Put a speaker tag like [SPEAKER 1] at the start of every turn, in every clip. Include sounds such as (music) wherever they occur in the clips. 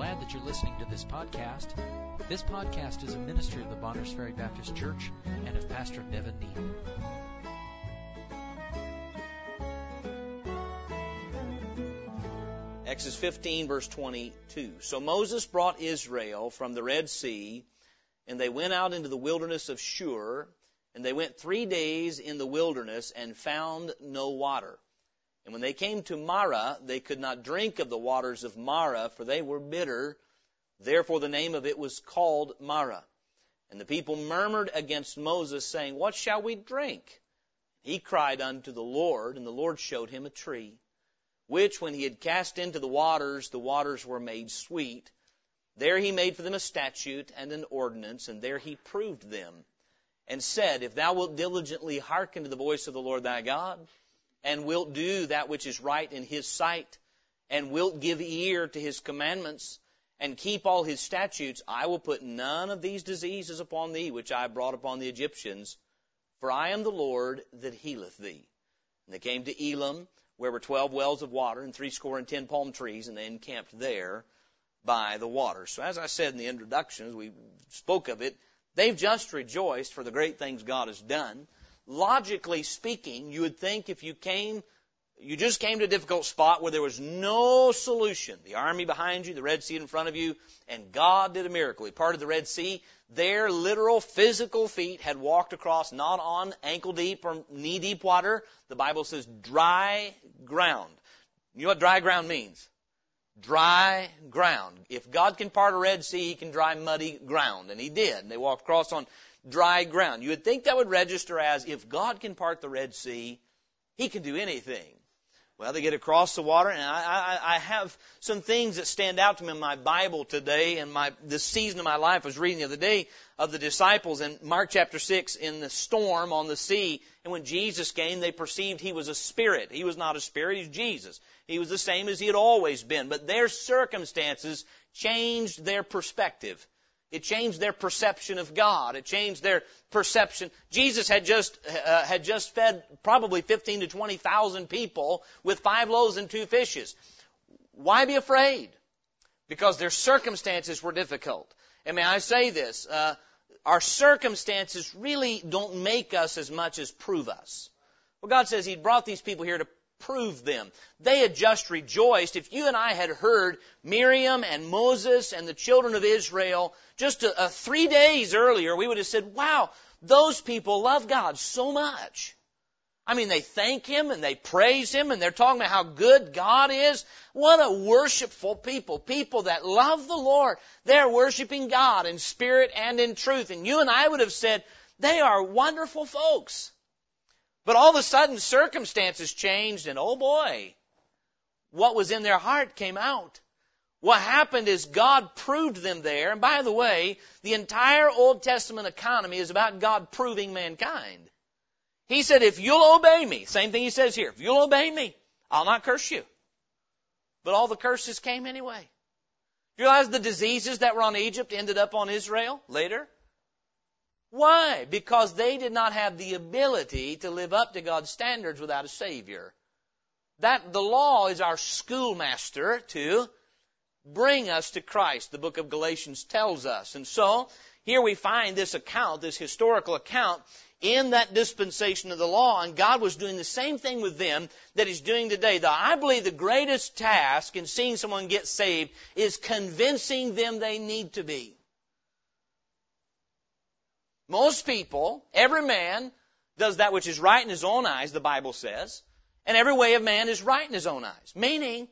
[SPEAKER 1] glad that you're listening to this podcast. This podcast is a ministry of the Bonners Ferry Baptist Church and of Pastor Nevin Neal.
[SPEAKER 2] Exodus 15, verse 22. So Moses brought Israel from the Red Sea, and they went out into the wilderness of Shur, and they went three days in the wilderness and found no water. And when they came to Marah, they could not drink of the waters of Marah, for they were bitter. Therefore the name of it was called Marah. And the people murmured against Moses, saying, What shall we drink? He cried unto the Lord, and the Lord showed him a tree which when he had cast into the waters, the waters were made sweet. There he made for them a statute and an ordinance, and there he proved them, and said, If thou wilt diligently hearken to the voice of the Lord thy God, and wilt do that which is right in his sight, and wilt give ear to his commandments, and keep all his statutes, I will put none of these diseases upon thee which I brought upon the Egyptians, for I am the Lord that healeth thee. And they came to Elim, where were twelve wells of water and threescore and ten palm trees, and they encamped there by the water. So as I said in the introduction, as we spoke of it, they've just rejoiced for the great things God has done. Logically speaking, you would think if you came you just came to a difficult spot where there was no solution. The army behind you, the Red Sea in front of you, and God did a miracle. He parted the Red Sea. Their literal physical feet had walked across not on ankle deep or knee deep water. The Bible says dry ground. You know what dry ground means? Dry ground. If God can part a Red Sea, He can dry muddy ground. And He did. And they walked across on dry ground. You would think that would register as if God can part the Red Sea, He can do anything. Well, they get across the water, and I, I, I have some things that stand out to me in my Bible today, and my this season of my life. I was reading the other day of the disciples in Mark chapter six in the storm on the sea, and when Jesus came, they perceived he was a spirit. He was not a spirit; he's Jesus. He was the same as he had always been, but their circumstances changed their perspective. It changed their perception of God. It changed their perception. Jesus had just uh, had just fed probably 15 to 20,000 people with five loaves and two fishes. Why be afraid? Because their circumstances were difficult. And may I say this? Uh, our circumstances really don't make us as much as prove us. Well, God says He brought these people here to prove them. They had just rejoiced. If you and I had heard Miriam and Moses and the children of Israel just a, a three days earlier, we would have said, wow, those people love God so much. I mean, they thank Him and they praise Him and they're talking about how good God is. What a worshipful people. People that love the Lord. They're worshiping God in spirit and in truth. And you and I would have said, they are wonderful folks. But all of a sudden, circumstances changed, and oh boy, what was in their heart came out. What happened is God proved them there. And by the way, the entire Old Testament economy is about God proving mankind. He said, if you'll obey me, same thing he says here, if you'll obey me, I'll not curse you. But all the curses came anyway. You realize the diseases that were on Egypt ended up on Israel later? Why? Because they did not have the ability to live up to God's standards without a Savior. That the law is our schoolmaster to bring us to Christ, the book of Galatians tells us. And so, here we find this account, this historical account, in that dispensation of the law, and God was doing the same thing with them that He's doing today. The, I believe the greatest task in seeing someone get saved is convincing them they need to be. Most people, every man, does that which is right in his own eyes, the Bible says, and every way of man is right in his own eyes. Meaning,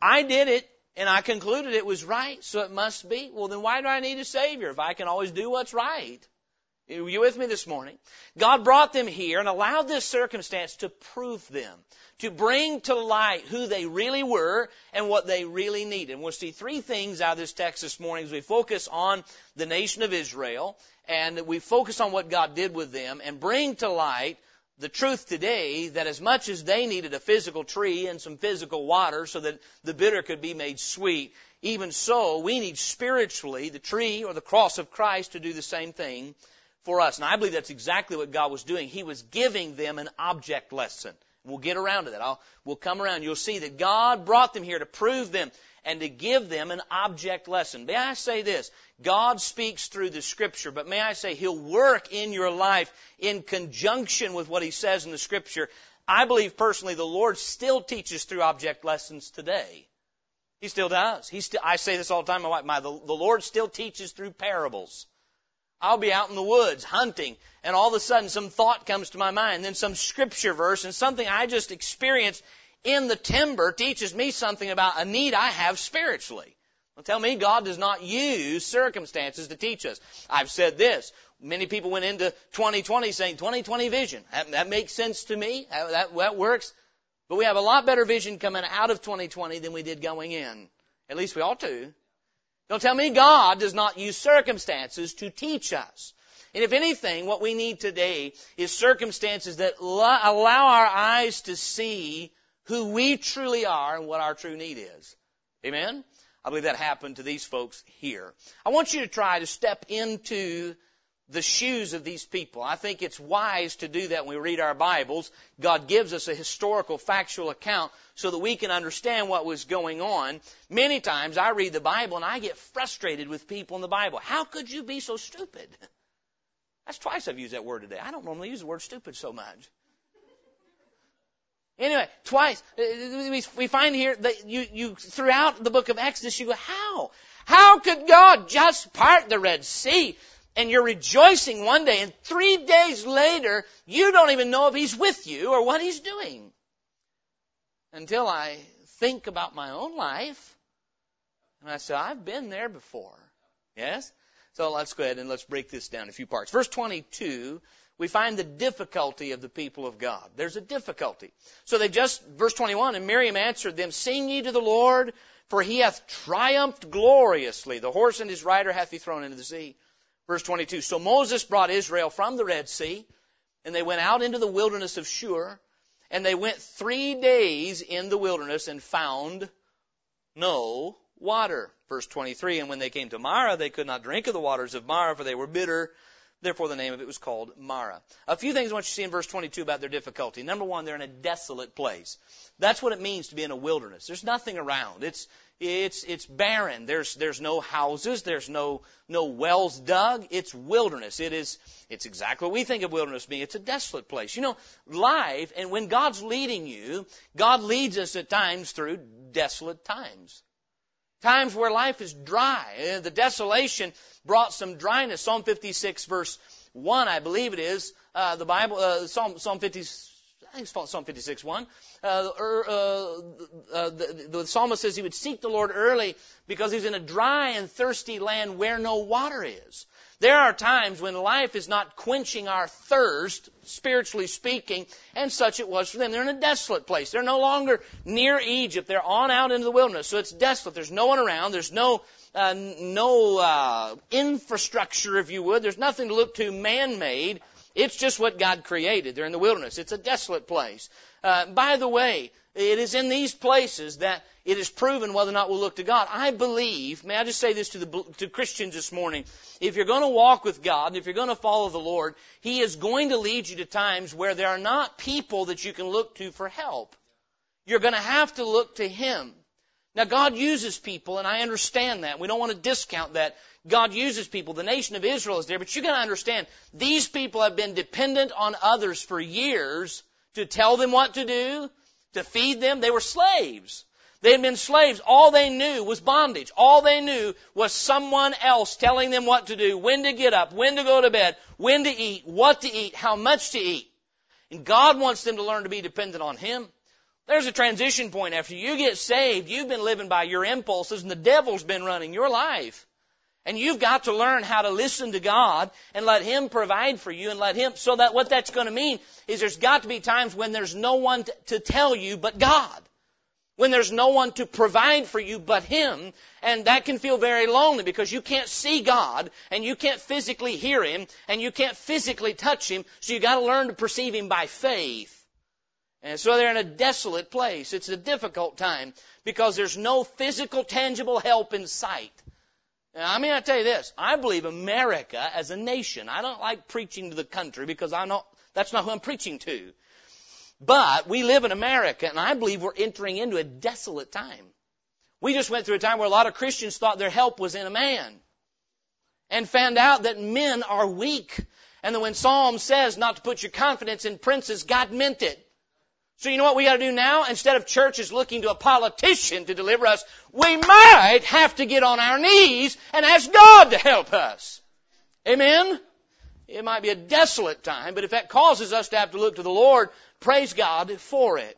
[SPEAKER 2] I did it and I concluded it was right, so it must be. Well, then why do I need a Savior if I can always do what's right? Are you with me this morning? God brought them here and allowed this circumstance to prove them, to bring to light who they really were and what they really needed. And we'll see three things out of this text this morning as we focus on the nation of Israel and we focus on what God did with them and bring to light the truth today that as much as they needed a physical tree and some physical water so that the bitter could be made sweet, even so, we need spiritually the tree or the cross of Christ to do the same thing for us. And I believe that's exactly what God was doing. He was giving them an object lesson. We'll get around to that. I'll, we'll come around. You'll see that God brought them here to prove them and to give them an object lesson. May I say this? God speaks through the scripture, but may I say He'll work in your life in conjunction with what He says in the scripture. I believe personally the Lord still teaches through object lessons today. He still does. He still, I say this all the time. My wife, my, the, the Lord still teaches through parables. I'll be out in the woods hunting, and all of a sudden some thought comes to my mind, then some scripture verse, and something I just experienced in the timber teaches me something about a need I have spiritually. Well, tell me God does not use circumstances to teach us. I've said this. Many people went into 2020 saying 2020 vision. That, that makes sense to me. That, that, that works. But we have a lot better vision coming out of 2020 than we did going in. At least we ought to. Don't tell me God does not use circumstances to teach us. And if anything, what we need today is circumstances that allow our eyes to see who we truly are and what our true need is. Amen? I believe that happened to these folks here. I want you to try to step into the shoes of these people. I think it's wise to do that when we read our Bibles. God gives us a historical, factual account so that we can understand what was going on. Many times I read the Bible and I get frustrated with people in the Bible. How could you be so stupid? That's twice I've used that word today. I don't normally use the word stupid so much. Anyway, twice uh, we find here that you, you throughout the book of Exodus, you go, how? How could God just part the Red Sea? And you're rejoicing one day, and three days later, you don't even know if He's with you or what He's doing. Until I think about my own life, and I say, I've been there before. Yes? So let's go ahead and let's break this down in a few parts. Verse 22, we find the difficulty of the people of God. There's a difficulty. So they just, verse 21, and Miriam answered them, Sing ye to the Lord, for he hath triumphed gloriously. The horse and his rider hath he thrown into the sea. Verse 22. So Moses brought Israel from the Red Sea, and they went out into the wilderness of Shur, and they went three days in the wilderness and found no water. Verse 23. And when they came to Marah, they could not drink of the waters of Marah, for they were bitter. Therefore, the name of it was called Marah. A few things I want you to see in verse 22 about their difficulty. Number one, they're in a desolate place. That's what it means to be in a wilderness. There's nothing around. It's, it's, it's barren. There's, there's no houses. There's no, no wells dug. It's wilderness. It is, it's exactly what we think of wilderness being. It's a desolate place. You know, life, and when God's leading you, God leads us at times through desolate times. Times where life is dry. The desolation brought some dryness. Psalm 56 verse 1, I believe it is, uh, the Bible, uh, Psalm, Psalm 56, Think it's Psalm 56, 1. Uh, er, uh, uh, the, the psalmist says he would seek the Lord early because he's in a dry and thirsty land where no water is. There are times when life is not quenching our thirst, spiritually speaking, and such it was for them. They're in a desolate place. They're no longer near Egypt. They're on out into the wilderness. So it's desolate. There's no one around. There's no, uh, no uh, infrastructure, if you would. There's nothing to look to man-made. It's just what God created. They're in the wilderness. It's a desolate place. Uh, by the way, it is in these places that it is proven whether or not we'll look to God. I believe, may I just say this to the to Christians this morning, if you're going to walk with God, if you're going to follow the Lord, He is going to lead you to times where there are not people that you can look to for help. You're going to have to look to Him. Now God uses people, and I understand that. We don't want to discount that. God uses people. The nation of Israel is there, but you got to understand, these people have been dependent on others for years to tell them what to do, to feed them. They were slaves. They had been slaves. All they knew was bondage. All they knew was someone else telling them what to do, when to get up, when to go to bed, when to eat, what to eat, how much to eat. And God wants them to learn to be dependent on Him. There's a transition point. After you get saved, you've been living by your impulses and the devil's been running your life. And you've got to learn how to listen to God and let Him provide for you and let Him, so that what that's going to mean is there's got to be times when there's no one to, to tell you but God. When there's no one to provide for you but Him, and that can feel very lonely because you can't see God and you can't physically hear Him and you can't physically touch Him, so you gotta learn to perceive Him by faith. And so they're in a desolate place. It's a difficult time because there's no physical, tangible help in sight. Now, I mean, I tell you this. I believe America as a nation. I don't like preaching to the country because I know that's not who I'm preaching to. But we live in America, and I believe we're entering into a desolate time. We just went through a time where a lot of Christians thought their help was in a man and found out that men are weak. And that when Psalm says not to put your confidence in princes, God meant it. So you know what we gotta do now? Instead of churches looking to a politician to deliver us, we might have to get on our knees and ask God to help us. Amen? It might be a desolate time, but if that causes us to have to look to the Lord, praise God for it.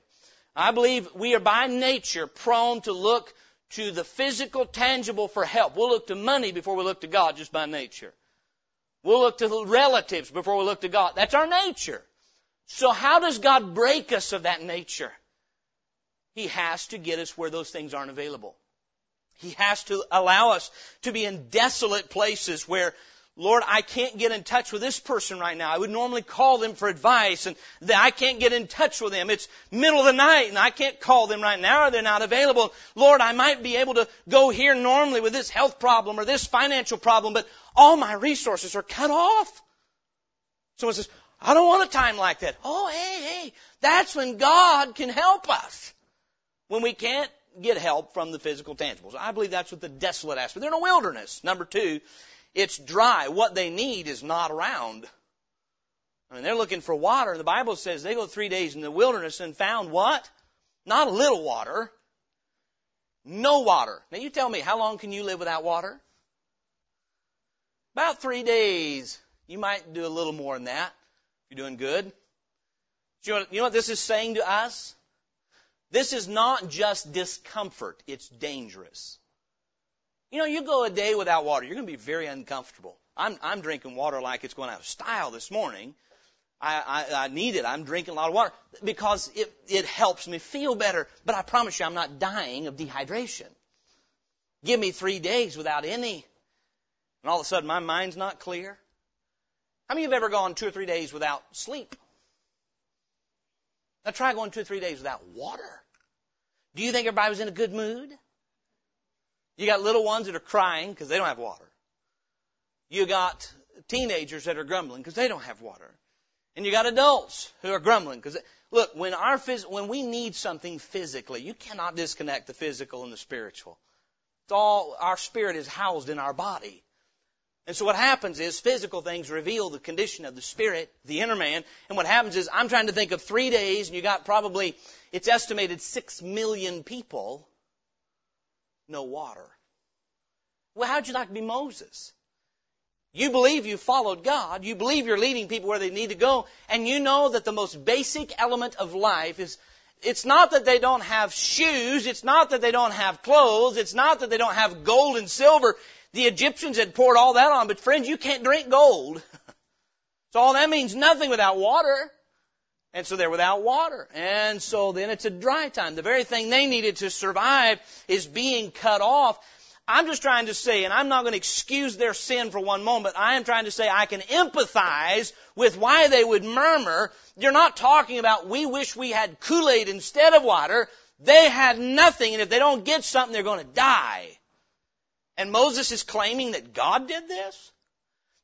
[SPEAKER 2] I believe we are by nature prone to look to the physical, tangible for help. We'll look to money before we look to God just by nature. We'll look to relatives before we look to God. That's our nature. So how does God break us of that nature? He has to get us where those things aren't available. He has to allow us to be in desolate places where Lord, I can't get in touch with this person right now. I would normally call them for advice and I can't get in touch with them. It's middle of the night and I can't call them right now or they're not available. Lord, I might be able to go here normally with this health problem or this financial problem, but all my resources are cut off. Someone says, I don't want a time like that. Oh, hey, hey, that's when God can help us. When we can't get help from the physical tangibles. I believe that's what the desolate aspect. They're in a wilderness. Number two, it's dry. What they need is not around. I mean, they're looking for water. The Bible says they go three days in the wilderness and found what? Not a little water. No water. Now you tell me, how long can you live without water? About three days. You might do a little more than that. You're doing good. You know, what this is saying to us? This is not just discomfort, it's dangerous. You know, you go a day without water, you're going to be very uncomfortable. I'm, I'm drinking water like it's going out of style this morning. I, I, I need it. I'm drinking a lot of water because it, it helps me feel better. But I promise you, I'm not dying of dehydration. Give me three days without any, and all of a sudden my mind's not clear. How many of you have ever gone two or three days without sleep? Now try going two or three days without water. Do you think everybody was in a good mood? You got little ones that are crying because they don't have water. You got teenagers that are grumbling because they don't have water. And you got adults who are grumbling because look, when our phys- when we need something physically, you cannot disconnect the physical and the spiritual. It's all our spirit is housed in our body. And so what happens is physical things reveal the condition of the spirit, the inner man. And what happens is I'm trying to think of three days and you got probably, it's estimated six million people no water. Well, how'd you like to be Moses? You believe you followed God. You believe you're leading people where they need to go. And you know that the most basic element of life is it's not that they don't have shoes. It's not that they don't have clothes. It's not that they don't have gold and silver. The Egyptians had poured all that on, but friends, you can't drink gold. (laughs) so all that means nothing without water. And so they're without water. And so then it's a dry time. The very thing they needed to survive is being cut off. I'm just trying to say, and I'm not going to excuse their sin for one moment, I am trying to say I can empathize with why they would murmur. You're not talking about we wish we had Kool-Aid instead of water. They had nothing, and if they don't get something, they're going to die. And Moses is claiming that God did this?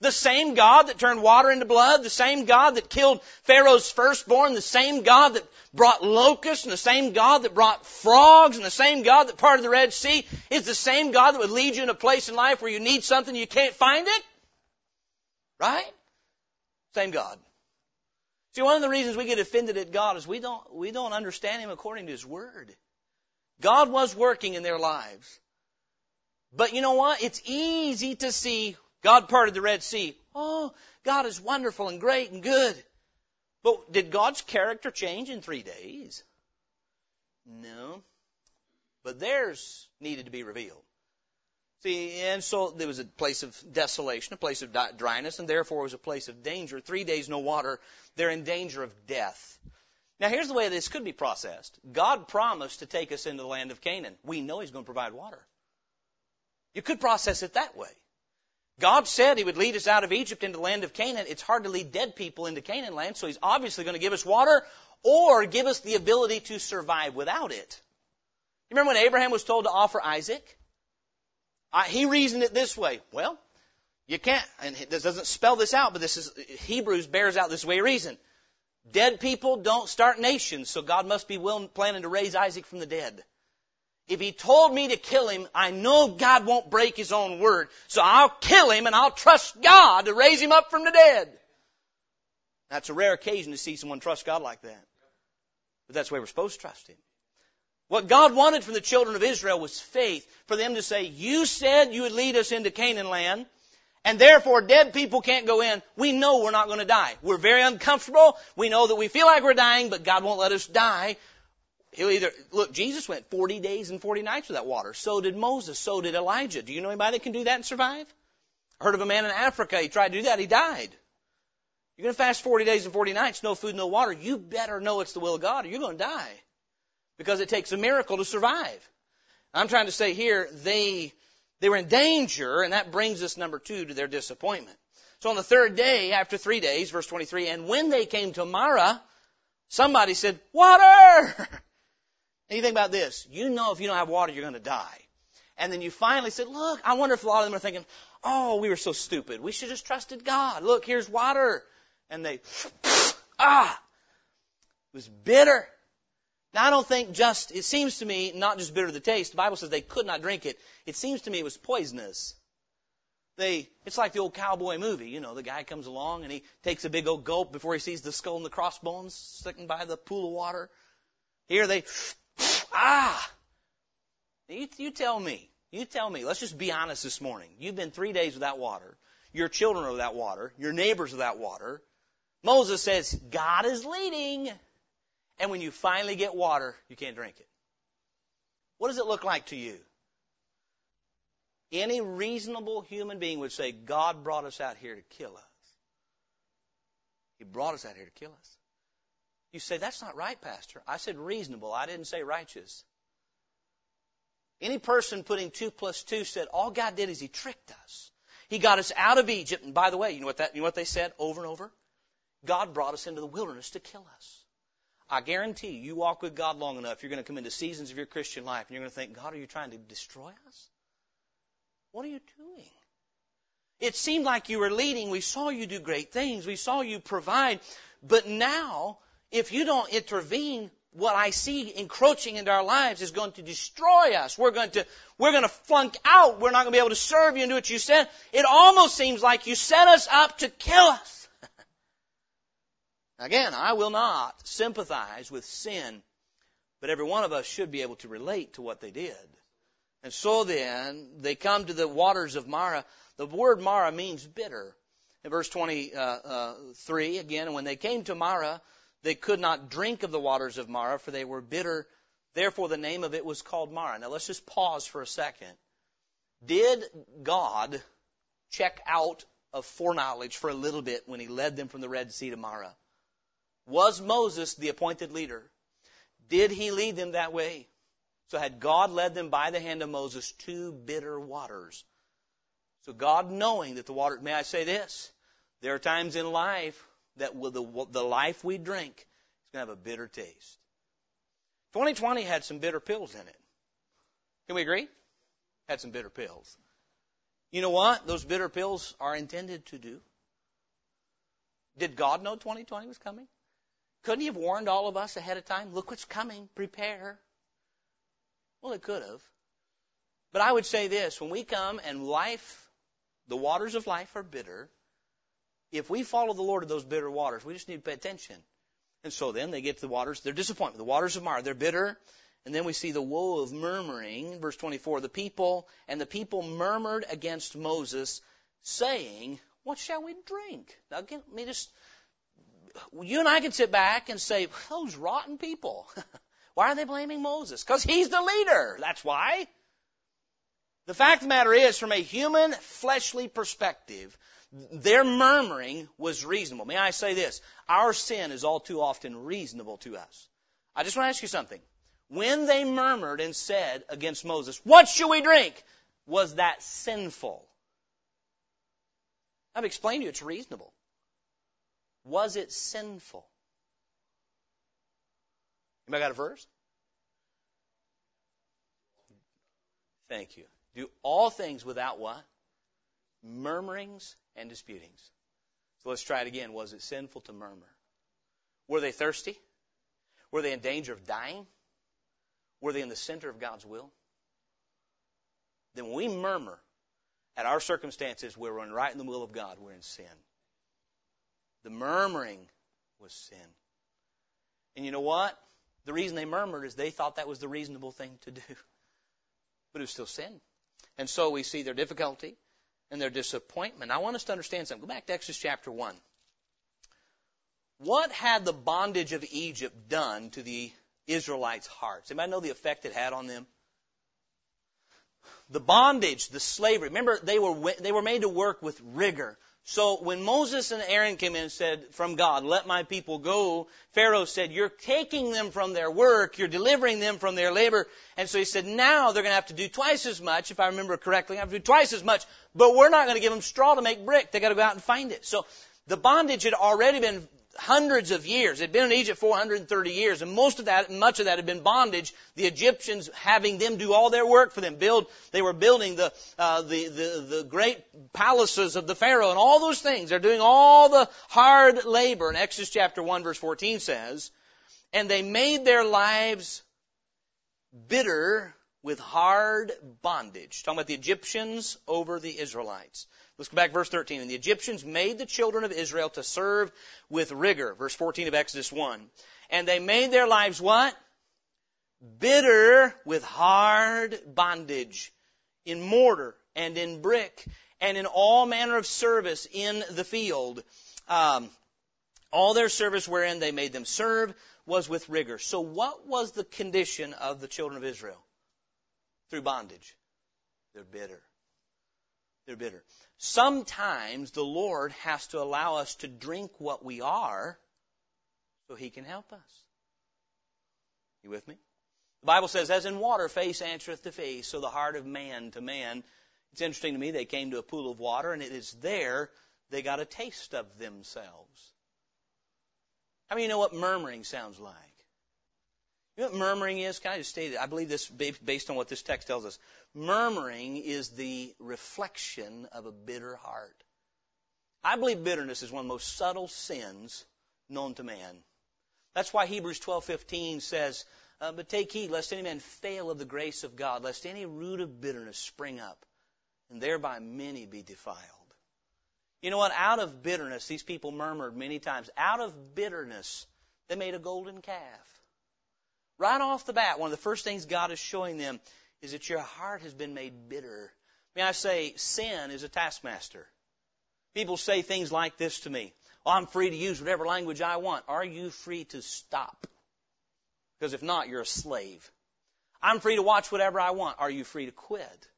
[SPEAKER 2] The same God that turned water into blood, the same God that killed Pharaoh's firstborn, the same God that brought locusts, and the same God that brought frogs, and the same God that parted the Red Sea, is the same God that would lead you in a place in life where you need something you can't find it? Right? Same God. See, one of the reasons we get offended at God is we don't, we don't understand Him according to His Word. God was working in their lives. But you know what? It's easy to see God parted the Red Sea. Oh, God is wonderful and great and good. But did God's character change in three days? No. But theirs needed to be revealed. See, and so there was a place of desolation, a place of dryness, and therefore it was a place of danger. Three days no water. They're in danger of death. Now here's the way this could be processed. God promised to take us into the land of Canaan. We know He's going to provide water. You could process it that way. God said He would lead us out of Egypt into the land of Canaan. It's hard to lead dead people into Canaan land, so He's obviously going to give us water or give us the ability to survive without it. You remember when Abraham was told to offer Isaac? I, he reasoned it this way. Well, you can't, and this doesn't spell this out, but this is, Hebrews bears out this way of reason. Dead people don't start nations, so God must be willing, planning to raise Isaac from the dead. If he told me to kill him, I know God won't break his own word. So I'll kill him and I'll trust God to raise him up from the dead. That's a rare occasion to see someone trust God like that. But that's the way we're supposed to trust him. What God wanted from the children of Israel was faith. For them to say, you said you would lead us into Canaan land, and therefore dead people can't go in. We know we're not going to die. We're very uncomfortable. We know that we feel like we're dying, but God won't let us die. He'll either, look, Jesus went 40 days and 40 nights without water. So did Moses. So did Elijah. Do you know anybody that can do that and survive? I heard of a man in Africa. He tried to do that. He died. You're going to fast 40 days and 40 nights, no food, no water. You better know it's the will of God or you're going to die because it takes a miracle to survive. I'm trying to say here, they, they were in danger, and that brings us, number two, to their disappointment. So on the third day, after three days, verse 23, and when they came to Marah, somebody said, water! (laughs) And you think about this. You know if you don't have water, you're going to die. And then you finally said, look, I wonder if a lot of them are thinking, oh, we were so stupid. We should have just trusted God. Look, here's water. And they, (sniffs) ah, it was bitter. Now, I don't think just, it seems to me, not just bitter to the taste. The Bible says they could not drink it. It seems to me it was poisonous. They, it's like the old cowboy movie. You know, the guy comes along and he takes a big old gulp before he sees the skull and the crossbones sticking by the pool of water. Here they, (sniffs) ah! You, you tell me. You tell me. Let's just be honest this morning. You've been three days without water. Your children are without water. Your neighbors are without water. Moses says, God is leading. And when you finally get water, you can't drink it. What does it look like to you? Any reasonable human being would say, God brought us out here to kill us. He brought us out here to kill us. You say, that's not right, Pastor. I said reasonable. I didn't say righteous. Any person putting two plus two said, all God did is He tricked us. He got us out of Egypt. And by the way, you know what that, you know what they said over and over? God brought us into the wilderness to kill us. I guarantee you, you walk with God long enough, you're going to come into seasons of your Christian life and you're going to think, God, are you trying to destroy us? What are you doing? It seemed like you were leading. We saw you do great things. We saw you provide. But now, if you don't intervene, what I see encroaching into our lives is going to destroy us. We're going to, we're going to flunk out. We're not going to be able to serve you and do what you said. It almost seems like you set us up to kill us. (laughs) Again, I will not sympathize with sin, but every one of us should be able to relate to what they did. And so then, they come to the waters of Marah. The word Marah means bitter. In verse 23, uh, uh, again, when they came to Marah, they could not drink of the waters of Marah, for they were bitter. Therefore, the name of it was called Marah. Now, let's just pause for a second. Did God check out of foreknowledge for a little bit when he led them from the Red Sea to Marah? Was Moses the appointed leader? Did he lead them that way? So had God led them by the hand of Moses to bitter waters. So God knowing that the water, may I say this? There are times in life that the, the life we drink is going to have a bitter taste. 2020 had some bitter pills in it. Can we agree? Had some bitter pills. You know what those bitter pills are intended to do? Did God know 2020 was coming? Couldn't he have warned all of us ahead of time? Look what's coming. Prepare. Well, it could have. But I would say this when we come and life, the waters of life are bitter, if we follow the Lord of those bitter waters, we just need to pay attention. And so then they get to the waters, they're disappointed. The waters of Marah, they're bitter. And then we see the woe of murmuring, verse 24. The people, and the people murmured against Moses, saying, What shall we drink? Now, let me just you and I can sit back and say, those rotten people. (laughs) why are they blaming Moses? Because he's the leader. That's why. The fact of the matter is, from a human, fleshly perspective, their murmuring was reasonable. May I say this? Our sin is all too often reasonable to us. I just want to ask you something. When they murmured and said against Moses, What should we drink? Was that sinful? I've explained to you it's reasonable. Was it sinful? Anybody got a verse? Thank you. Do all things without what? Murmurings and disputings. So let's try it again. Was it sinful to murmur? Were they thirsty? Were they in danger of dying? Were they in the center of God's will? Then when we murmur at our circumstances, we're right in the will of God, we're in sin. The murmuring was sin. And you know what? The reason they murmured is they thought that was the reasonable thing to do. But it was still sin. And so we see their difficulty and their disappointment. I want us to understand something. Go back to Exodus chapter 1. What had the bondage of Egypt done to the Israelites' hearts? Anybody know the effect it had on them? The bondage, the slavery. Remember, they were, they were made to work with rigor. So when Moses and Aaron came in and said from God, let my people go, Pharaoh said, you're taking them from their work, you're delivering them from their labor. And so he said, now they're going to have to do twice as much, if I remember correctly, have to do twice as much, but we're not going to give them straw to make brick. They got to go out and find it. So the bondage had already been hundreds of years. They'd been in Egypt 430 years, and most of that, much of that had been bondage. The Egyptians having them do all their work for them. Build, they were building the, uh, the, the, the great palaces of the Pharaoh and all those things. They're doing all the hard labor. And Exodus chapter 1 verse 14 says, and they made their lives bitter with hard bondage. Talking about the Egyptians over the Israelites. Let's go back verse 13. And the Egyptians made the children of Israel to serve with rigor. Verse 14 of Exodus 1. And they made their lives what? Bitter with hard bondage in mortar and in brick and in all manner of service in the field. Um, all their service wherein they made them serve was with rigor. So what was the condition of the children of Israel? Through bondage. They're bitter. They're bitter. Sometimes the Lord has to allow us to drink what we are so He can help us. You with me? The Bible says, as in water, face answereth to face, so the heart of man to man. It's interesting to me, they came to a pool of water, and it is there they got a taste of themselves. How many you know what murmuring sounds like? You know what murmuring is? Can I just state it? I believe this based on what this text tells us. Murmuring is the reflection of a bitter heart. I believe bitterness is one of the most subtle sins known to man. That's why Hebrews 12:15 says, uh, "But take heed lest any man fail of the grace of God, lest any root of bitterness spring up, and thereby many be defiled." You know what? Out of bitterness, these people murmured many times. Out of bitterness, they made a golden calf. Right off the bat, one of the first things God is showing them is that your heart has been made bitter. May I say, sin is a taskmaster. People say things like this to me. Well, I'm free to use whatever language I want. Are you free to stop? Because if not, you're a slave. I'm free to watch whatever I want. Are you free to quit?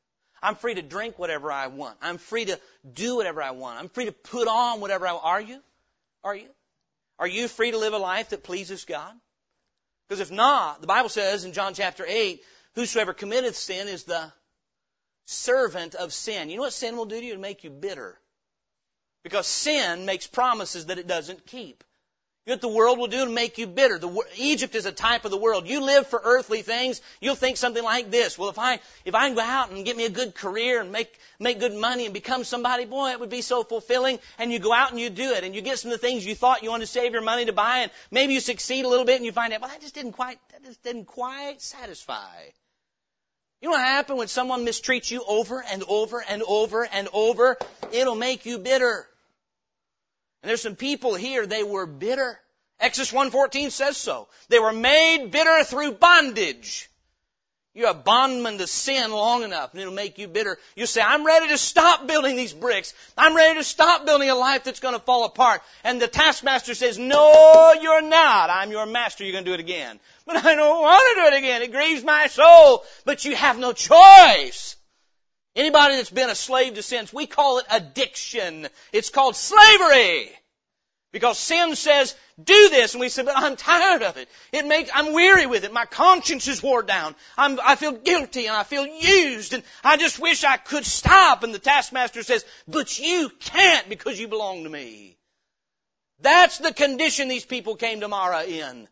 [SPEAKER 2] I'm free to drink whatever I want. I'm free to do whatever I want. I'm free to put on whatever I want. Are you? Are you? Are you free to live a life that pleases God? Because if not, the Bible says in John chapter 8, whosoever committeth sin is the servant of sin. You know what sin will do to you? It'll make you bitter. Because sin makes promises that it doesn't keep. You know what the world will do to make you bitter? The, Egypt is a type of the world. You live for earthly things, you'll think something like this. Well, if I, if I can go out and get me a good career and make, make good money and become somebody, boy, it would be so fulfilling. And you go out and you do it and you get some of the things you thought you wanted to save your money to buy and maybe you succeed a little bit and you find out, well, that just didn't quite, that just didn't quite satisfy. You know what happens when someone mistreats you over and over and over and over? It'll make you bitter. And there's some people here, they were bitter. Exodus 1.14 says so. They were made bitter through bondage. You're a bondman to sin long enough and it'll make you bitter. You say, I'm ready to stop building these bricks. I'm ready to stop building a life that's going to fall apart. And the taskmaster says, no, you're not. I'm your master. You're going to do it again. (laughs) But I don't want to do it again. It grieves my soul. But you have no choice. Anybody that's been a slave to sin, we call it addiction. It's called slavery. Because sin says, do this, and we say, but I'm tired of it. It makes, I'm weary with it. My conscience is wore down. I'm, I feel guilty and I feel used and I just wish I could stop. And the taskmaster says, but you can't because you belong to me. That's the condition these people came to Marah in.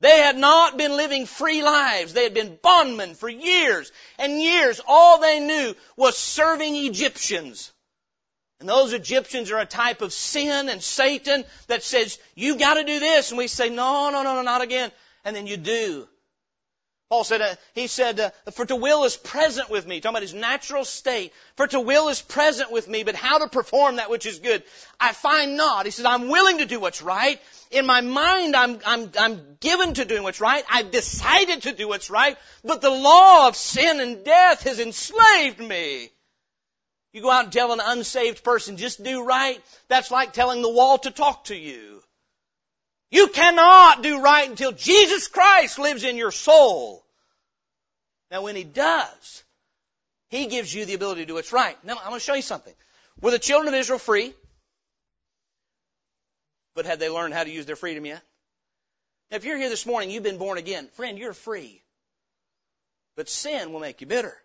[SPEAKER 2] They had not been living free lives. They had been bondmen for years and years. All they knew was serving Egyptians. And those Egyptians are a type of sin and Satan that says, you gotta do this. And we say, no, no, no, no, not again. And then you do. Paul said, uh, he said, uh, for to will is present with me, talking about his natural state. For to will is present with me, but how to perform that which is good, I find not. He says, I'm willing to do what's right. In my mind, I'm, I'm, I'm given to doing what's right. I've decided to do what's right, but the law of sin and death has enslaved me. You go out and tell an unsaved person, just do right. That's like telling the wall to talk to you. You cannot do right until Jesus Christ lives in your soul. Now when He does, He gives you the ability to do what's right. Now I'm going to show you something. Were the children of Israel free? But had they learned how to use their freedom yet? Now, if you're here this morning, you've been born again. Friend, you're free. But sin will make you bitter.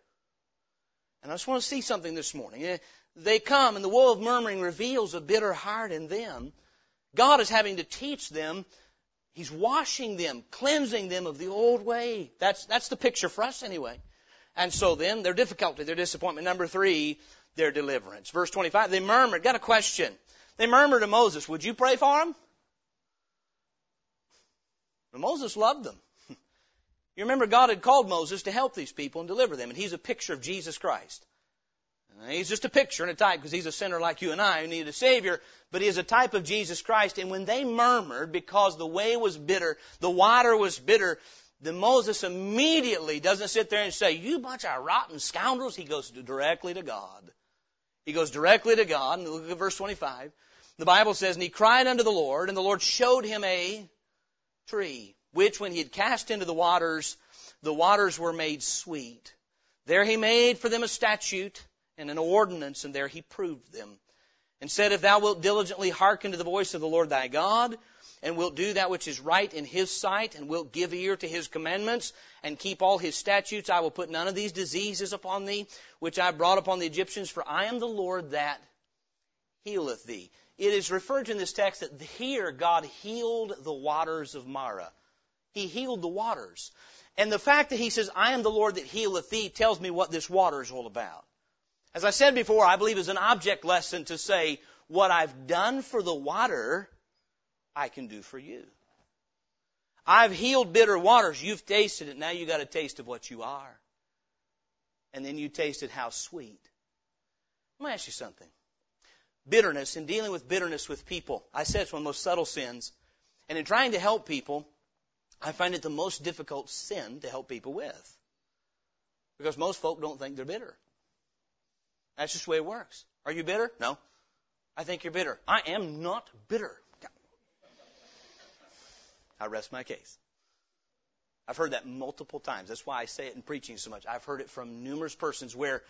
[SPEAKER 2] And I just want to see something this morning. Eh, they come and the woe of murmuring reveals a bitter heart in them. God is having to teach them. He's washing them, cleansing them of the old way. That's, that's the picture for us anyway. And so then, their difficulty, their disappointment. Number three, their deliverance. Verse 25, they murmured. Got a question. They murmured to Moses, would you pray for them? But Moses loved them. (laughs) You remember God had called Moses to help these people and deliver them, and he's a picture of Jesus Christ. He's just a picture and a type because he's a sinner like you and I who need a Savior, but he is a type of Jesus Christ. And when they murmured because the way was bitter, the water was bitter, then Moses immediately doesn't sit there and say, you bunch of rotten scoundrels. He goes directly to God. He goes directly to God. And look at verse 25. The Bible says, and he cried unto the Lord, and the Lord showed him a tree, which when he had cast into the waters, the waters were made sweet. There he made for them a statute and an ordinance, and there he proved them. And said, If thou wilt diligently hearken to the voice of the Lord thy God, and wilt do that which is right in his sight, and wilt give ear to his commandments, and keep all his statutes, I will put none of these diseases upon thee, which I brought upon the Egyptians, for I am the Lord that healeth thee. It is referred to in this text that here God healed the waters of Marah. He healed the waters. And the fact that he says, I am the Lord that healeth thee, tells me what this water is all about. As I said before, I believe is an object lesson to say, what I've done for the water, I can do for you. I've healed bitter waters. You've tasted it. Now you got a taste of what you are. And then you tasted how sweet. Let me ask you something. Bitterness, in dealing with bitterness with people, I said it's one of the most subtle sins. And in trying to help people, I find it the most difficult sin to help people with. Because most folk don't think they're bitter. That's just the way it works. Are you bitter? No. I think you're bitter. I am not bitter. I rest my case. I've heard that multiple times. That's why I say it in preaching so much. I've heard it from numerous persons where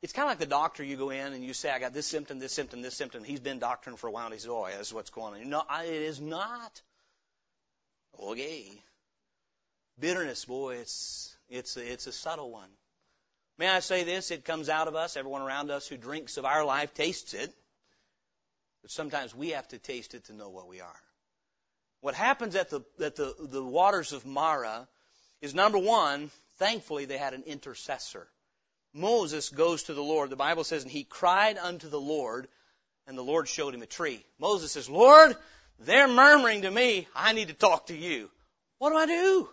[SPEAKER 2] it's kind of like the doctor. You go in and you say, I got this symptom, this symptom, this symptom. He's been doctoring for a while and he says, oh, this what's going on. No, it is not. Okay. Bitterness, boy, it's, it's, it's a subtle one. May I say this? It comes out of us. Everyone around us who drinks of our life tastes it. But sometimes we have to taste it to know what we are. What happens at the, at the, the waters of Marah is number one, thankfully they had an intercessor. Moses goes to the Lord. The Bible says, and he cried unto the Lord, and the Lord showed him a tree. Moses says, Lord, they're murmuring to me. I need to talk to you. What do I do?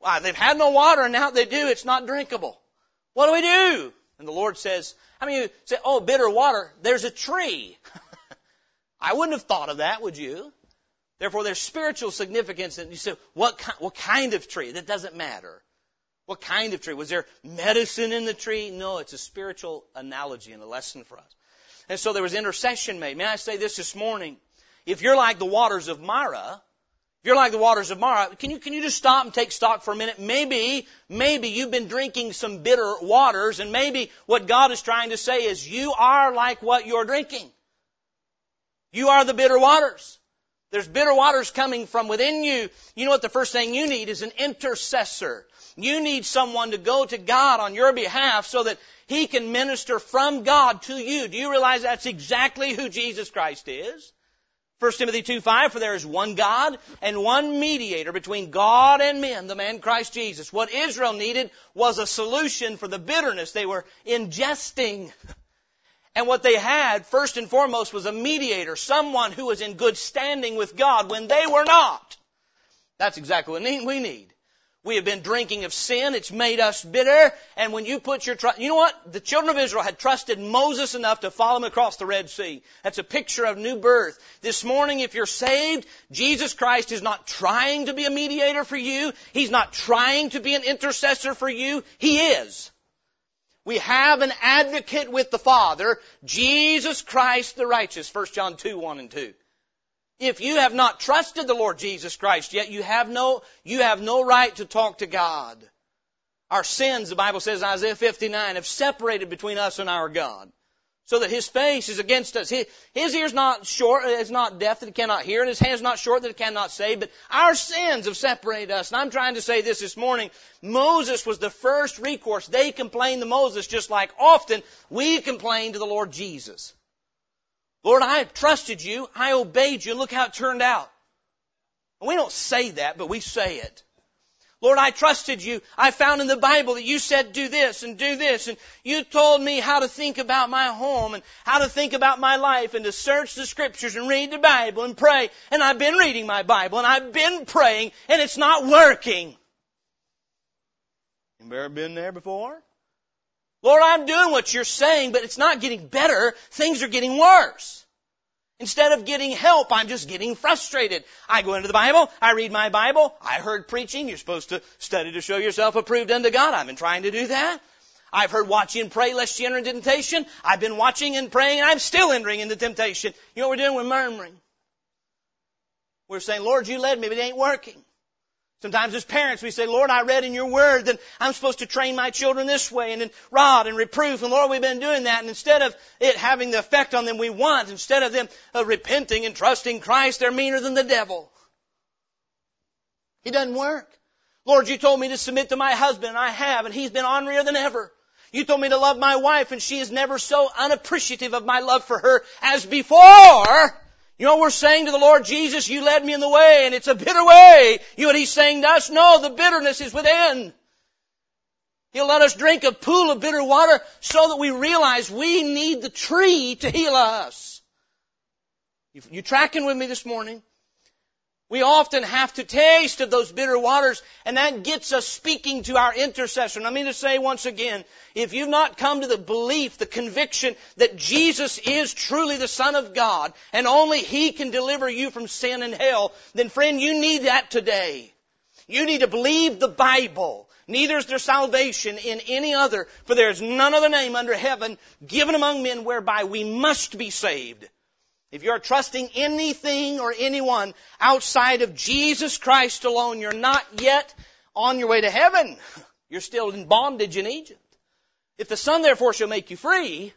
[SPEAKER 2] Why, they've had no water and now they do. It's not drinkable. What do we do? And the Lord says, I mean, you say, oh, bitter water, there's a tree. (laughs) I wouldn't have thought of that, would you? Therefore, there's spiritual significance. And you say, what, what kind of tree? That doesn't matter. What kind of tree? Was there medicine in the tree? No, it's a spiritual analogy and a lesson for us. And so there was intercession made. May I say this this morning? If you're like the waters of Marah, if you're like the waters of Marah, can you, can you just stop and take stock for a minute? Maybe, maybe you've been drinking some bitter waters and maybe what God is trying to say is you are like what you're drinking. You are the bitter waters. There's bitter waters coming from within you. You know what the first thing you need is an intercessor. You need someone to go to God on your behalf so that He can minister from God to you. Do you realize that's exactly who Jesus Christ is? 1 Timothy 2 5, for there is one God and one mediator between God and men, the man Christ Jesus. What Israel needed was a solution for the bitterness they were ingesting. And what they had, first and foremost, was a mediator, someone who was in good standing with God when they were not. That's exactly what we need. We have been drinking of sin. It's made us bitter. And when you put your trust, you know what? The children of Israel had trusted Moses enough to follow him across the Red Sea. That's a picture of new birth. This morning, if you're saved, Jesus Christ is not trying to be a mediator for you. He's not trying to be an intercessor for you. He is. We have an advocate with the Father, Jesus Christ the righteous. 1 John 2, 1 and 2. If you have not trusted the Lord Jesus Christ yet, you have no, you have no right to talk to God. Our sins, the Bible says in Isaiah 59, have separated between us and our God. So that His face is against us. His, his ear's not short, it's not deaf that He cannot hear, and His hand's not short that He cannot save, but our sins have separated us. And I'm trying to say this this morning. Moses was the first recourse. They complained to Moses just like often we complain to the Lord Jesus. Lord, I trusted you. I obeyed you. Look how it turned out. And we don't say that, but we say it. Lord, I trusted you. I found in the Bible that you said do this and do this and you told me how to think about my home and how to think about my life and to search the scriptures and read the Bible and pray. And I've been reading my Bible and I've been praying and it's not working. You ever been there before? Lord, I'm doing what you're saying, but it's not getting better. Things are getting worse. Instead of getting help, I'm just getting frustrated. I go into the Bible, I read my Bible, I heard preaching, you're supposed to study to show yourself approved unto God. I've been trying to do that. I've heard watch and pray lest you enter into temptation. I've been watching and praying and I'm still entering into temptation. You know what we're doing? We're murmuring. We're saying, Lord, you led me, but it ain't working. Sometimes as parents we say, Lord, I read in your word that I'm supposed to train my children this way and then rod and reproof. And Lord, we've been doing that. And instead of it having the effect on them we want, instead of them uh, repenting and trusting Christ, they're meaner than the devil. It doesn't work. Lord, you told me to submit to my husband and I have and he's been ornerier than ever. You told me to love my wife and she is never so unappreciative of my love for her as before. You know we're saying to the Lord Jesus? You led me in the way and it's a bitter way. You know what He's saying to us? No, the bitterness is within. He'll let us drink a pool of bitter water so that we realize we need the tree to heal us. You, you tracking with me this morning? We often have to taste of those bitter waters, and that gets us speaking to our intercessor. And I mean to say once again, if you've not come to the belief, the conviction that Jesus is truly the Son of God, and only He can deliver you from sin and hell, then friend, you need that today. You need to believe the Bible. Neither is there salvation in any other, for there is none other name under heaven given among men whereby we must be saved. If you're trusting anything or anyone outside of Jesus Christ alone, you're not yet on your way to heaven. (laughs) You're still in bondage in Egypt. If the Son therefore shall make you free,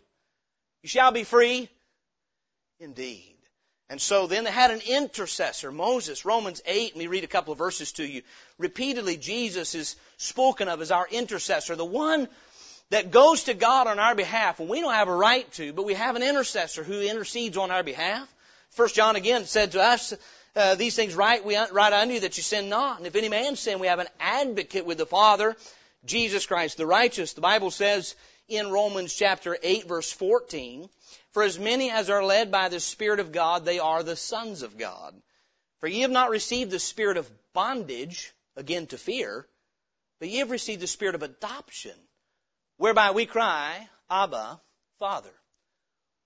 [SPEAKER 2] you shall be free indeed. And so then they had an intercessor, Moses, Romans 8, and we read a couple of verses to you. Repeatedly, Jesus is spoken of as our intercessor, the one that goes to God on our behalf and we don't have a right to, but we have an intercessor who intercedes on our behalf. First John again said to us, uh, these things write we write unto you that you sin not. And if any man sin, we have an advocate with the Father, Jesus Christ the righteous. The Bible says in Romans chapter 8 verse 14, for as many as are led by the Spirit of God, they are the sons of God. For ye have not received the spirit of bondage, again to fear, but ye have received the spirit of adoption, whereby we cry, Abba, Father.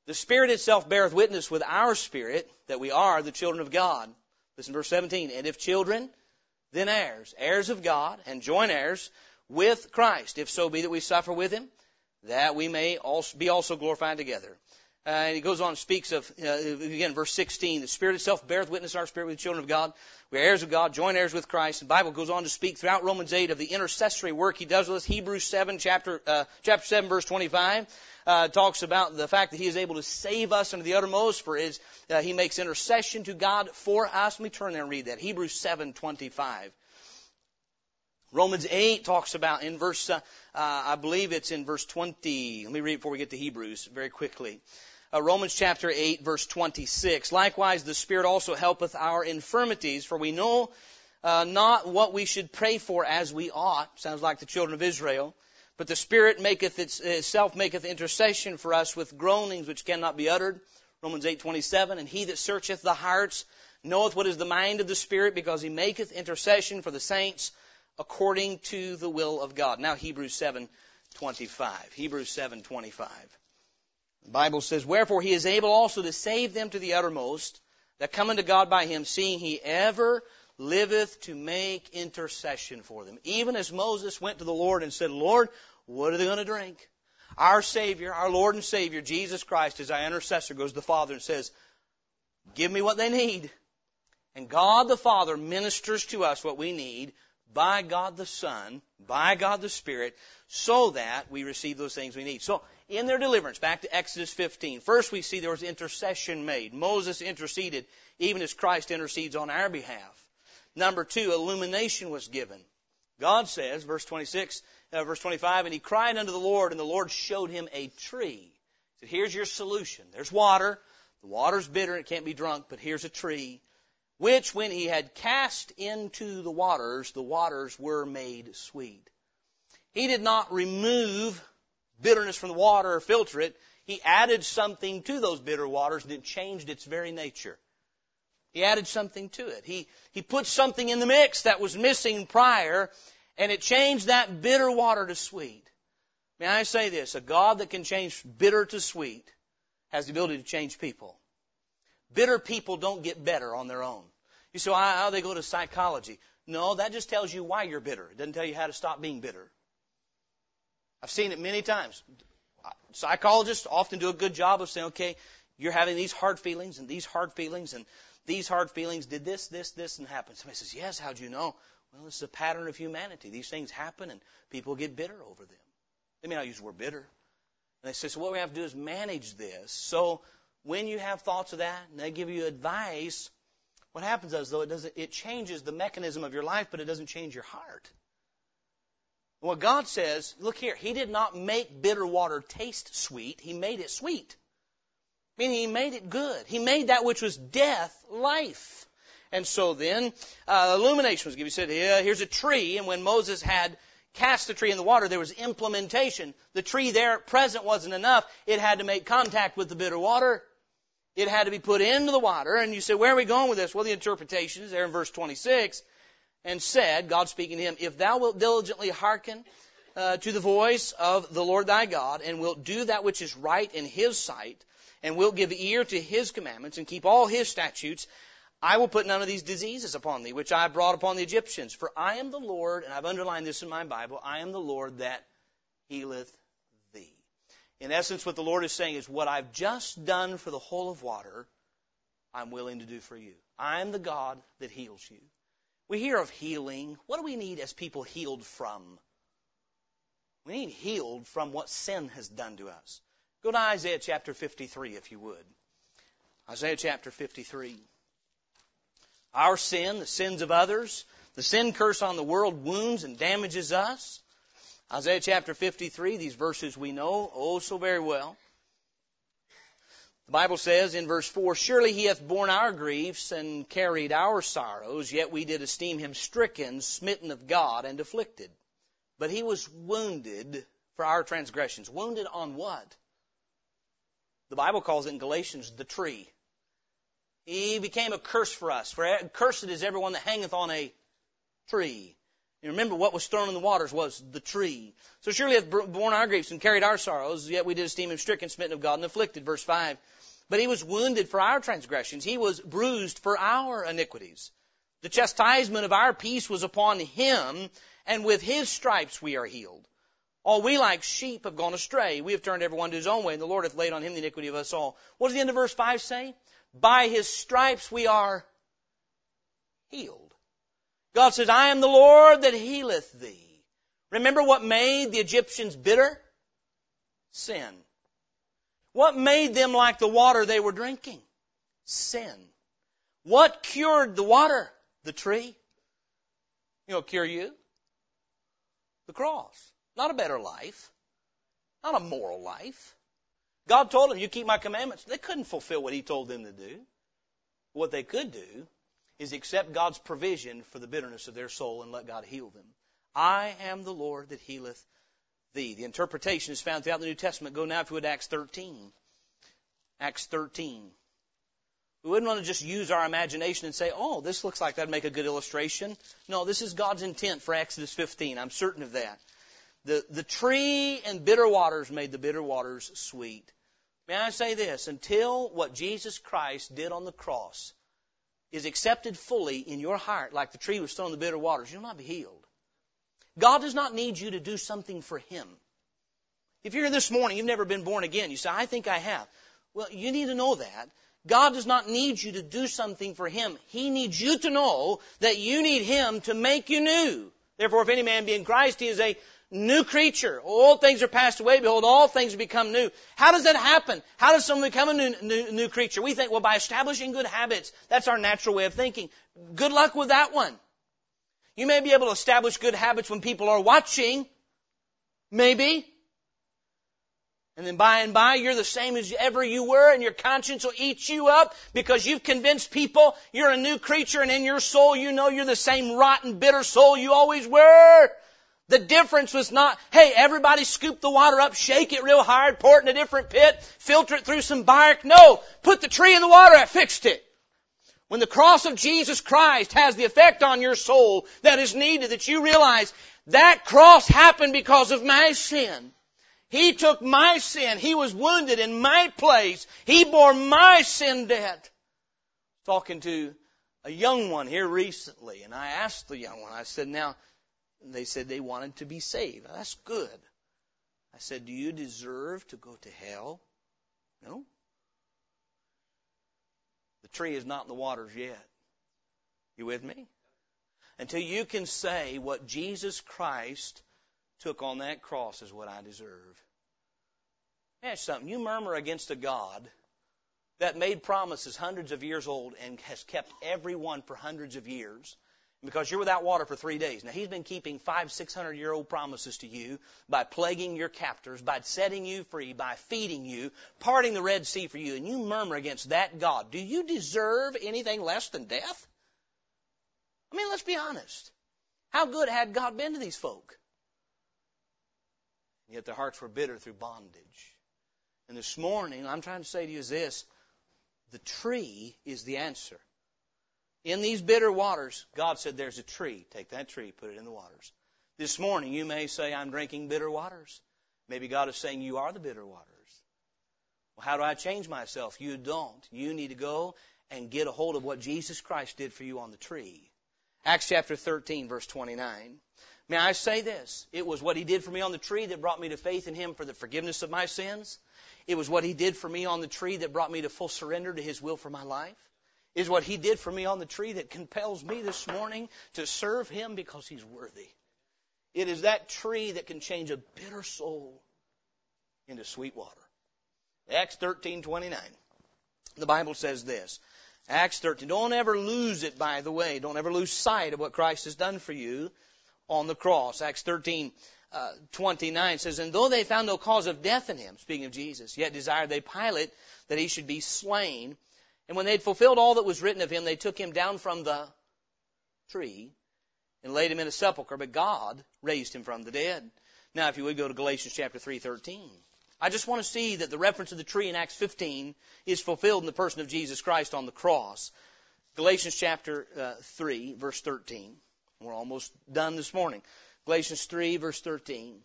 [SPEAKER 2] The Spirit itself beareth witness with our spirit that we are the children of God. Listen verse 17. And if children, then heirs, heirs of God, and joint heirs with Christ, if so be that we suffer with him, that we may also be also glorified together. And he goes on and speaks of, uh, again, verse 16, the Spirit itself beareth witness our spirit with the children of God. We're heirs of God, joint heirs with Christ. The Bible goes on to speak throughout Romans 8 of the intercessory work he does with us. Hebrews 7, chapter, uh, chapter 7, verse 25, uh, talks about the fact that he is able to save us unto the uttermost for his, uh, he makes intercession to God for us. Let me turn there and read that. Hebrews 7, 25. Romans 8 talks about in verse, uh, I believe it's in verse 20. Let me read it before we get to Hebrews very quickly uh, Romans chapter 8 verse 26. Likewise, the Spirit also helpeth our infirmities, for we know uh, not what we should pray for as we ought. Sounds like the children of Israel. But the Spirit maketh itself maketh intercession for us with groanings which cannot be uttered. Romans 8:27 and he that searcheth the hearts knoweth what is the mind of the Spirit because he maketh intercession for the saints according to the will of God. Now Hebrews 7:25. Hebrews 7:25. The Bible says, "Wherefore he is able also to save them to the uttermost that come unto God by him, seeing he ever liveth to make intercession for them." Even as Moses went to the Lord and said, "Lord, what are they going to drink?" Our Savior, our Lord and Savior, Jesus Christ, as our intercessor, goes to the Father and says, Give me what they need. And God the Father ministers to us what we need by God the Son, by God the Spirit, so that we receive those things we need. So, in their deliverance, back to Exodus 15, first we see there was intercession made. Moses interceded even as Christ intercedes on our behalf. Number two, illumination was given. God says, verse 26, uh, verse 25, and he cried unto the Lord, and the Lord showed him a tree. He said, here's your solution. There's water. The water's bitter, and it can't be drunk, but here's a tree which when he had cast into the waters, the waters were made sweet. He did not remove bitterness from the water or filter it. He added something to those bitter waters and it changed its very nature. He added something to it. He, he put something in the mix that was missing prior and it changed that bitter water to sweet. May I say this? A God that can change bitter to sweet has the ability to change people. Bitter people don't get better on their own. You say, well, how they go to psychology? No, that just tells you why you're bitter. It doesn't tell you how to stop being bitter. I've seen it many times. Psychologists often do a good job of saying, okay, you're having these hard feelings and these hard feelings and these hard feelings. Did this, this, this, and happen? Somebody says, yes, how'd you know? Well, it's a pattern of humanity. These things happen and people get bitter over them. They may not use the word bitter. And they say, so what we have to do is manage this. So when you have thoughts of that and they give you advice, what happens is though it doesn't it changes the mechanism of your life, but it doesn't change your heart. What God says, look here, He did not make bitter water taste sweet, He made it sweet. Meaning He made it good. He made that which was death life. And so then, uh, illumination was given. He said, yeah, here's a tree, and when Moses had cast the tree in the water, there was implementation. The tree there present wasn't enough. It had to make contact with the bitter water. It had to be put into the water. And you say, where are we going with this? Well, the interpretation is there in verse 26. And said, God speaking to him, if thou wilt diligently hearken uh, to the voice of the Lord thy God, and wilt do that which is right in his sight, and wilt give ear to his commandments, and keep all his statutes, I will put none of these diseases upon thee, which I brought upon the Egyptians. For I am the Lord, and I've underlined this in my Bible, I am the Lord that healeth in essence, what the Lord is saying is, what I've just done for the whole of water, I'm willing to do for you. I'm the God that heals you. We hear of healing. What do we need as people healed from? We need healed from what sin has done to us. Go to Isaiah chapter 53, if you would. Isaiah chapter 53. Our sin, the sins of others, the sin curse on the world wounds and damages us. Isaiah chapter 53, these verses we know oh so very well. The Bible says in verse 4, Surely he hath borne our griefs and carried our sorrows, yet we did esteem him stricken, smitten of God, and afflicted. But he was wounded for our transgressions. Wounded on what? The Bible calls it in Galatians the tree. He became a curse for us. For cursed is everyone that hangeth on a tree. Remember what was thrown in the waters was the tree. So surely hath borne our griefs and carried our sorrows, yet we did esteem him stricken, smitten of God, and afflicted. Verse 5. But he was wounded for our transgressions. He was bruised for our iniquities. The chastisement of our peace was upon him, and with his stripes we are healed. All we like sheep have gone astray. We have turned everyone to his own way, and the Lord hath laid on him the iniquity of us all. What does the end of verse 5 say? By his stripes we are healed. God says, I am the Lord that healeth thee. Remember what made the Egyptians bitter? Sin. What made them like the water they were drinking? Sin. What cured the water? The tree. You know, cure you? The cross. Not a better life. Not a moral life. God told them, you keep my commandments. They couldn't fulfill what He told them to do. What they could do is accept God's provision for the bitterness of their soul and let God heal them. I am the Lord that healeth thee. The interpretation is found throughout the New Testament. Go now if you would Acts 13. Acts 13. We wouldn't want to just use our imagination and say, oh, this looks like that'd make a good illustration. No, this is God's intent for Exodus 15. I'm certain of that. The, the tree and bitter waters made the bitter waters sweet. May I say this? Until what Jesus Christ did on the cross is accepted fully in your heart, like the tree was thrown in the bitter waters, you'll not be healed. God does not need you to do something for Him. If you're here this morning, you've never been born again, you say, I think I have. Well, you need to know that. God does not need you to do something for Him. He needs you to know that you need Him to make you new. Therefore, if any man be in Christ, he is a new creature. Old things are passed away. Behold, all things become new. How does that happen? How does someone become a new, new, new creature? We think, well, by establishing good habits. That's our natural way of thinking. Good luck with that one. You may be able to establish good habits when people are watching. Maybe. And then by and by, you're the same as ever you were, and your conscience will eat you up because you've convinced people you're a new creature, and in your soul, you know you're the same rotten, bitter soul you always were. The difference was not, hey, everybody scoop the water up, shake it real hard, pour it in a different pit, filter it through some bark. No, put the tree in the water, I fixed it. When the cross of Jesus Christ has the effect on your soul that is needed, that you realize that cross happened because of my sin. He took my sin. He was wounded in my place. He bore my sin debt. Talking to a young one here recently, and I asked the young one, I said, now, they said they wanted to be saved. That's good. I said, do you deserve to go to hell? No. The tree is not in the waters yet. You with me? Until you can say what Jesus Christ took on that cross is what I deserve. That's something. You murmur against a God that made promises hundreds of years old and has kept every one for hundreds of years because you're without water for three days. Now he's been keeping five, six hundred year old promises to you by plaguing your captors, by setting you free, by feeding you, parting the Red Sea for you, and you murmur against that God. Do you deserve anything less than death? I mean, let's be honest. How good had God been to these folk? Yet their hearts were bitter through bondage. And this morning, I'm trying to say to you is this the tree is the answer. In these bitter waters, God said, There's a tree. Take that tree, put it in the waters. This morning, you may say, I'm drinking bitter waters. Maybe God is saying, You are the bitter waters. Well, how do I change myself? You don't. You need to go and get a hold of what Jesus Christ did for you on the tree. Acts chapter 13, verse 29. May I say this? It was what He did for me on the tree that brought me to faith in Him for the forgiveness of my sins. It was what He did for me on the tree that brought me to full surrender to His will for my life is what He did for me on the tree that compels me this morning to serve Him because He's worthy. It is that tree that can change a bitter soul into sweet water. Acts 13:29. The Bible says this. Acts 13. Don't ever lose it, by the way. Don't ever lose sight of what Christ has done for you on the cross. Acts 13, uh, 29 says, And though they found no cause of death in him, speaking of Jesus, yet desired they Pilate that he should be slain. And when they had fulfilled all that was written of him, they took him down from the tree and laid him in a sepulchre, but God raised him from the dead. Now, if you would go to Galatians chapter 3:13. I just want to see that the reference to the tree in Acts 15 is fulfilled in the person of Jesus Christ on the cross. Galatians chapter uh, 3, verse 13. We're almost done this morning. Galatians 3, verse 13.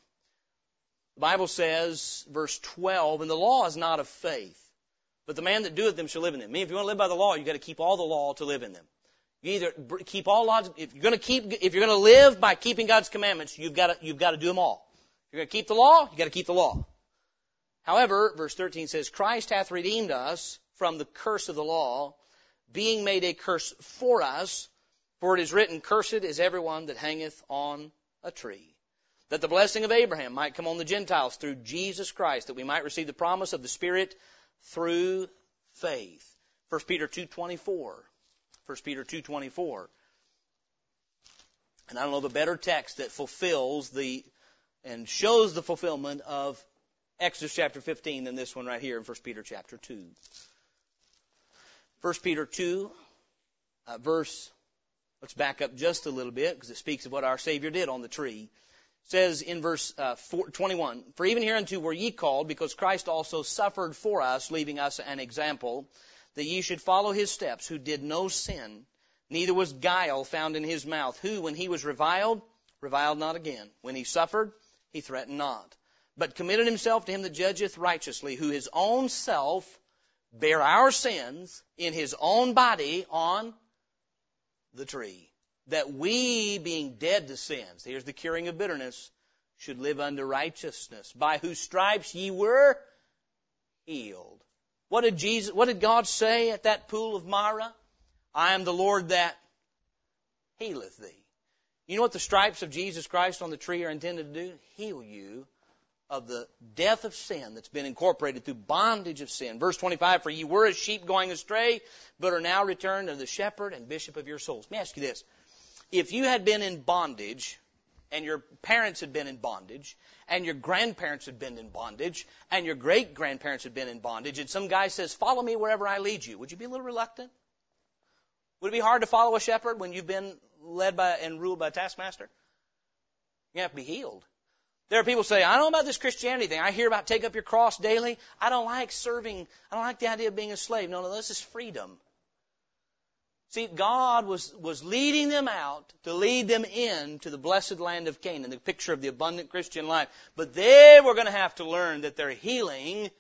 [SPEAKER 2] The Bible says, verse 12, and the law is not of faith, but the man that doeth them shall live in them. I mean, if you want to live by the law, you've got to keep all the law to live in them. You either keep all laws, if you're going to keep, if you're going to live by keeping God's commandments, you've got to, you've got to do them all. If you're going to keep the law, you've got to keep the law. However, verse 13 says, Christ hath redeemed us from the curse of the law, being made a curse for us, for it is written, Cursed is everyone that hangeth on a tree. That the blessing of Abraham might come on the Gentiles through Jesus Christ, that we might receive the promise of the Spirit through faith. 1 Peter 2.24. 1 Peter 2.24. And I don't know a better text that fulfills the, and shows the fulfillment of Exodus chapter 15 than this one right here in 1 Peter chapter 2. 1 Peter 2, uh, verse, let's back up just a little bit because it speaks of what our Savior did on the tree. Says in verse uh, 4, 21, For even hereunto were ye called, because Christ also suffered for us, leaving us an example, that ye should follow his steps, who did no sin, neither was guile found in his mouth, who, when he was reviled, reviled not again. When he suffered, he threatened not, but committed himself to him that judgeth righteously, who his own self bare our sins in his own body on the tree that we, being dead to sins, here's the curing of bitterness, should live unto righteousness, by whose stripes ye were healed. What did Jesus, what did God say at that pool of Marah? I am the Lord that healeth thee. You know what the stripes of Jesus Christ on the tree are intended to do? Heal you of the death of sin that's been incorporated through bondage of sin. Verse 25, for ye were as sheep going astray, but are now returned to the shepherd and bishop of your souls. Let me ask you this if you had been in bondage, and your parents had been in bondage, and your grandparents had been in bondage, and your great grandparents had been in bondage, and some guy says, Follow me wherever I lead you, would you be a little reluctant? Would it be hard to follow a shepherd when you've been led by and ruled by a taskmaster? You have to be healed. There are people say, I don't know about this Christianity thing. I hear about take up your cross daily. I don't like serving. I don't like the idea of being a slave. No, no, this is freedom. See, God was, was leading them out to lead them in to the blessed land of Canaan, the picture of the abundant Christian life. But they were going to have to learn that their healing,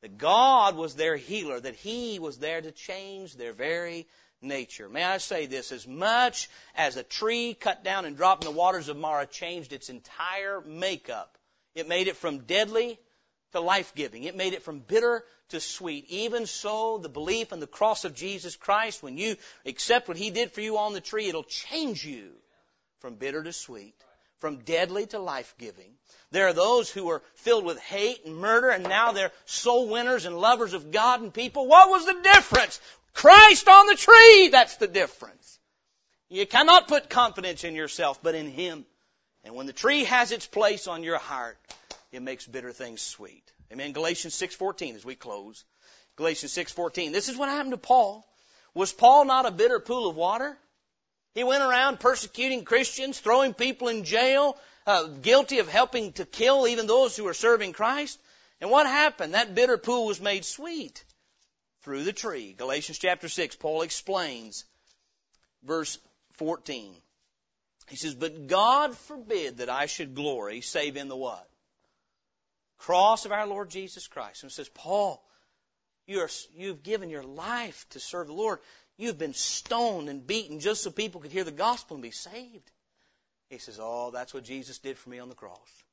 [SPEAKER 2] that God was their healer, that He was there to change their very nature. May I say this, as much as a tree cut down and dropped in the waters of Marah changed its entire makeup, it made it from deadly to life giving. It made it from bitter to sweet. Even so, the belief in the cross of Jesus Christ, when you accept what He did for you on the tree, it'll change you from bitter to sweet, from deadly to life giving. There are those who are filled with hate and murder, and now they're soul winners and lovers of God and people. What was the difference? Christ on the tree! That's the difference. You cannot put confidence in yourself, but in Him. And when the tree has its place on your heart, it makes bitter things sweet. Amen. Galatians 6:14 as we close. Galatians 6:14. This is what happened to Paul. Was Paul not a bitter pool of water? He went around persecuting Christians, throwing people in jail, uh, guilty of helping to kill even those who were serving Christ. And what happened? That bitter pool was made sweet through the tree. Galatians chapter 6, Paul explains verse 14. He says, But God forbid that I should glory save in the what? Cross of our Lord Jesus Christ. And says, Paul, you are, you've given your life to serve the Lord. You've been stoned and beaten just so people could hear the gospel and be saved. He says, Oh, that's what Jesus did for me on the cross.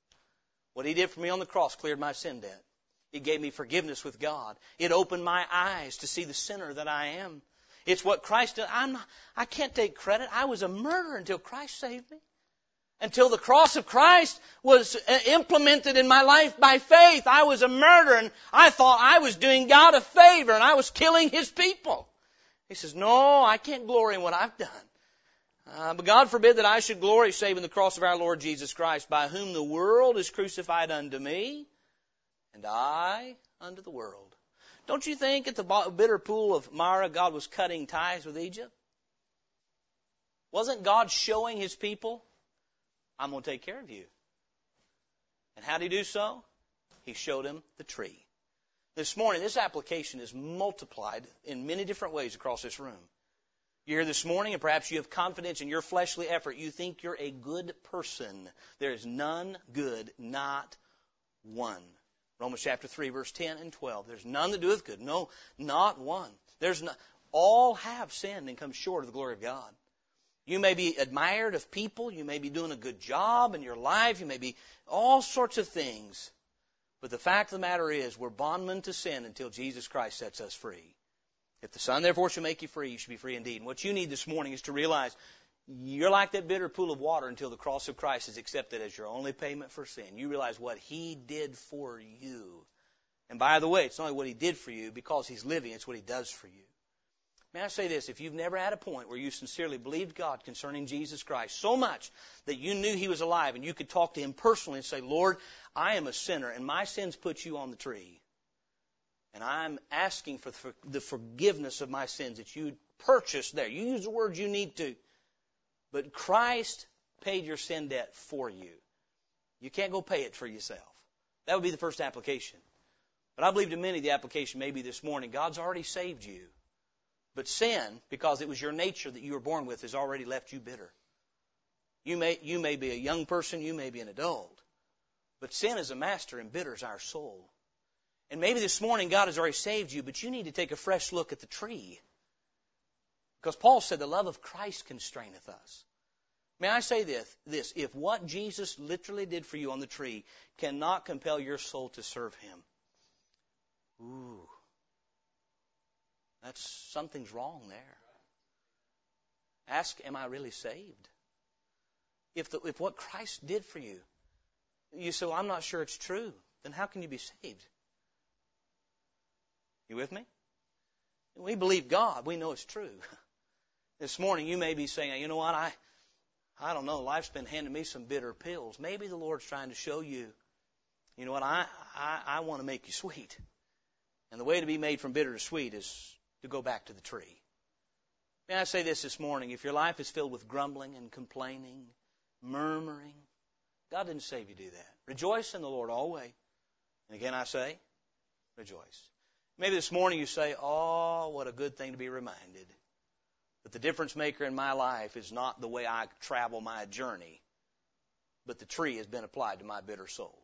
[SPEAKER 2] What he did for me on the cross cleared my sin debt. It gave me forgiveness with God. It opened my eyes to see the sinner that I am. It's what Christ did. I'm not, I can't take credit. I was a murderer until Christ saved me until the cross of Christ was uh, implemented in my life by faith. I was a murderer and I thought I was doing God a favor and I was killing His people. He says, no, I can't glory in what I've done. Uh, but God forbid that I should glory save in the cross of our Lord Jesus Christ, by whom the world is crucified unto me, and I unto the world. Don't you think at the bitter pool of Marah God was cutting ties with Egypt? Wasn't God showing His people I'm going to take care of you. And how did he do so? He showed him the tree. This morning, this application is multiplied in many different ways across this room. You're here this morning, and perhaps you have confidence in your fleshly effort. You think you're a good person. There is none good, not one. Romans chapter 3, verse 10 and 12. There's none that doeth good. No, not one. There's all have sinned and come short of the glory of God. You may be admired of people. You may be doing a good job in your life. You may be all sorts of things. But the fact of the matter is, we're bondmen to sin until Jesus Christ sets us free. If the Son therefore shall make you free, you should be free indeed. And what you need this morning is to realize you're like that bitter pool of water until the cross of Christ is accepted as your only payment for sin. You realize what He did for you. And by the way, it's not only what He did for you because He's living, it's what He does for you. May I say this? If you've never had a point where you sincerely believed God concerning Jesus Christ so much that you knew He was alive and you could talk to Him personally and say, Lord, I am a sinner and my sins put you on the tree. And I'm asking for the forgiveness of my sins that you purchased there. You use the words you need to. But Christ paid your sin debt for you. You can't go pay it for yourself. That would be the first application. But I believe to many the application may be this morning. God's already saved you. But sin, because it was your nature that you were born with, has already left you bitter. You may, you may be a young person, you may be an adult. But sin is a master and bitters our soul. And maybe this morning God has already saved you, but you need to take a fresh look at the tree. Because Paul said the love of Christ constraineth us. May I say this, this, if what Jesus literally did for you on the tree cannot compel your soul to serve him, ooh, that's something's wrong there. Ask, am I really saved? If, the, if what Christ did for you, you say, well, I'm not sure it's true, then how can you be saved? You with me? We believe God. We know it's true. (laughs) This morning you may be saying, you know what, I, I don't know, life's been handing me some bitter pills. Maybe the Lord's trying to show you, you know what, I, I, I want to make you sweet. And the way to be made from bitter to sweet is to go back to the tree. May I say this this morning? If your life is filled with grumbling and complaining, murmuring, God didn't save you to do that. Rejoice in the Lord always. And again I say, rejoice. Maybe this morning you say, oh, what a good thing to be reminded but the difference maker in my life is not the way I travel my journey, but the tree has been applied to my bitter soul.